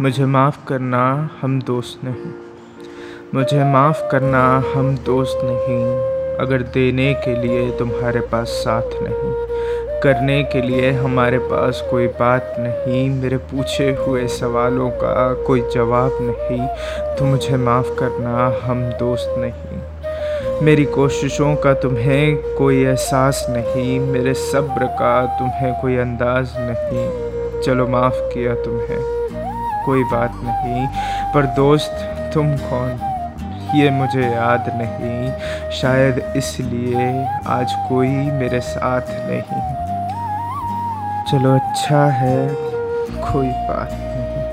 मुझे माफ़ करना हम दोस्त नहीं। मुझे माफ़ करना हम दोस्त नहीं। अगर देने के लिए तुम्हारे पास साथ नहीं। करने के लिए हमारे पास कोई बात नहीं। मेरे पूछे हुए सवालों का कोई जवाब नहीं। तो मुझे माफ़ करना हम दोस्त नहीं। मेरी कोशिशों का तुम्हें कोई एहसास नहीं। मेरे सब्र का तुम्हें कोई अंदाज नहीं। चलो माफ़ किया तुम्हें। कोई बात नहीं, पर दोस्त, तुम कौन? ये मुझे याद नहीं, शायद इसलिए आज कोई मेरे साथ नहीं। चलो अच्छा है, कोई बात नहीं।